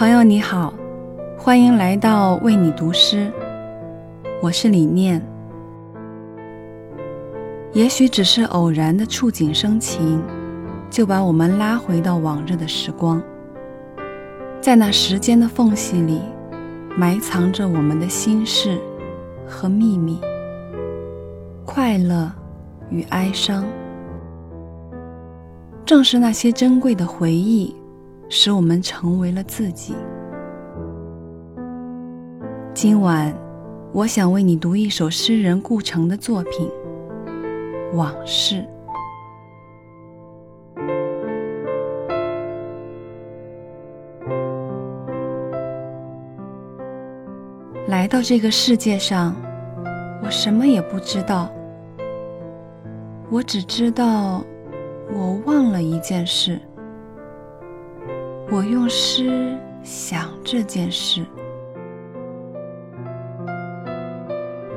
朋友你好，欢迎来到为你读诗，我是李念。也许只是偶然的触景生情，就把我们拉回到往日的时光，在那时间的缝隙里，埋藏着我们的心事和秘密，快乐与哀伤。正是那些珍贵的回忆。使我们成为了自己。今晚，我想为你读一首诗人顾城的作品《往事》。来到这个世界上，我什么也不知道，我只知道，我忘了一件事。我用诗想这件事，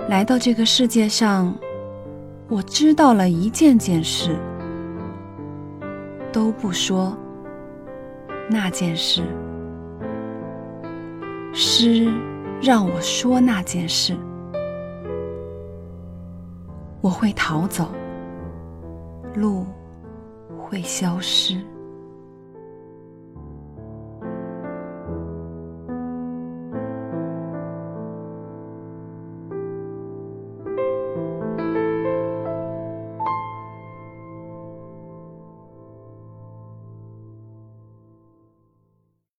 来到这个世界上，我知道了一件件事，都不说那件事，诗让我说那件事，我会逃走，路会消失。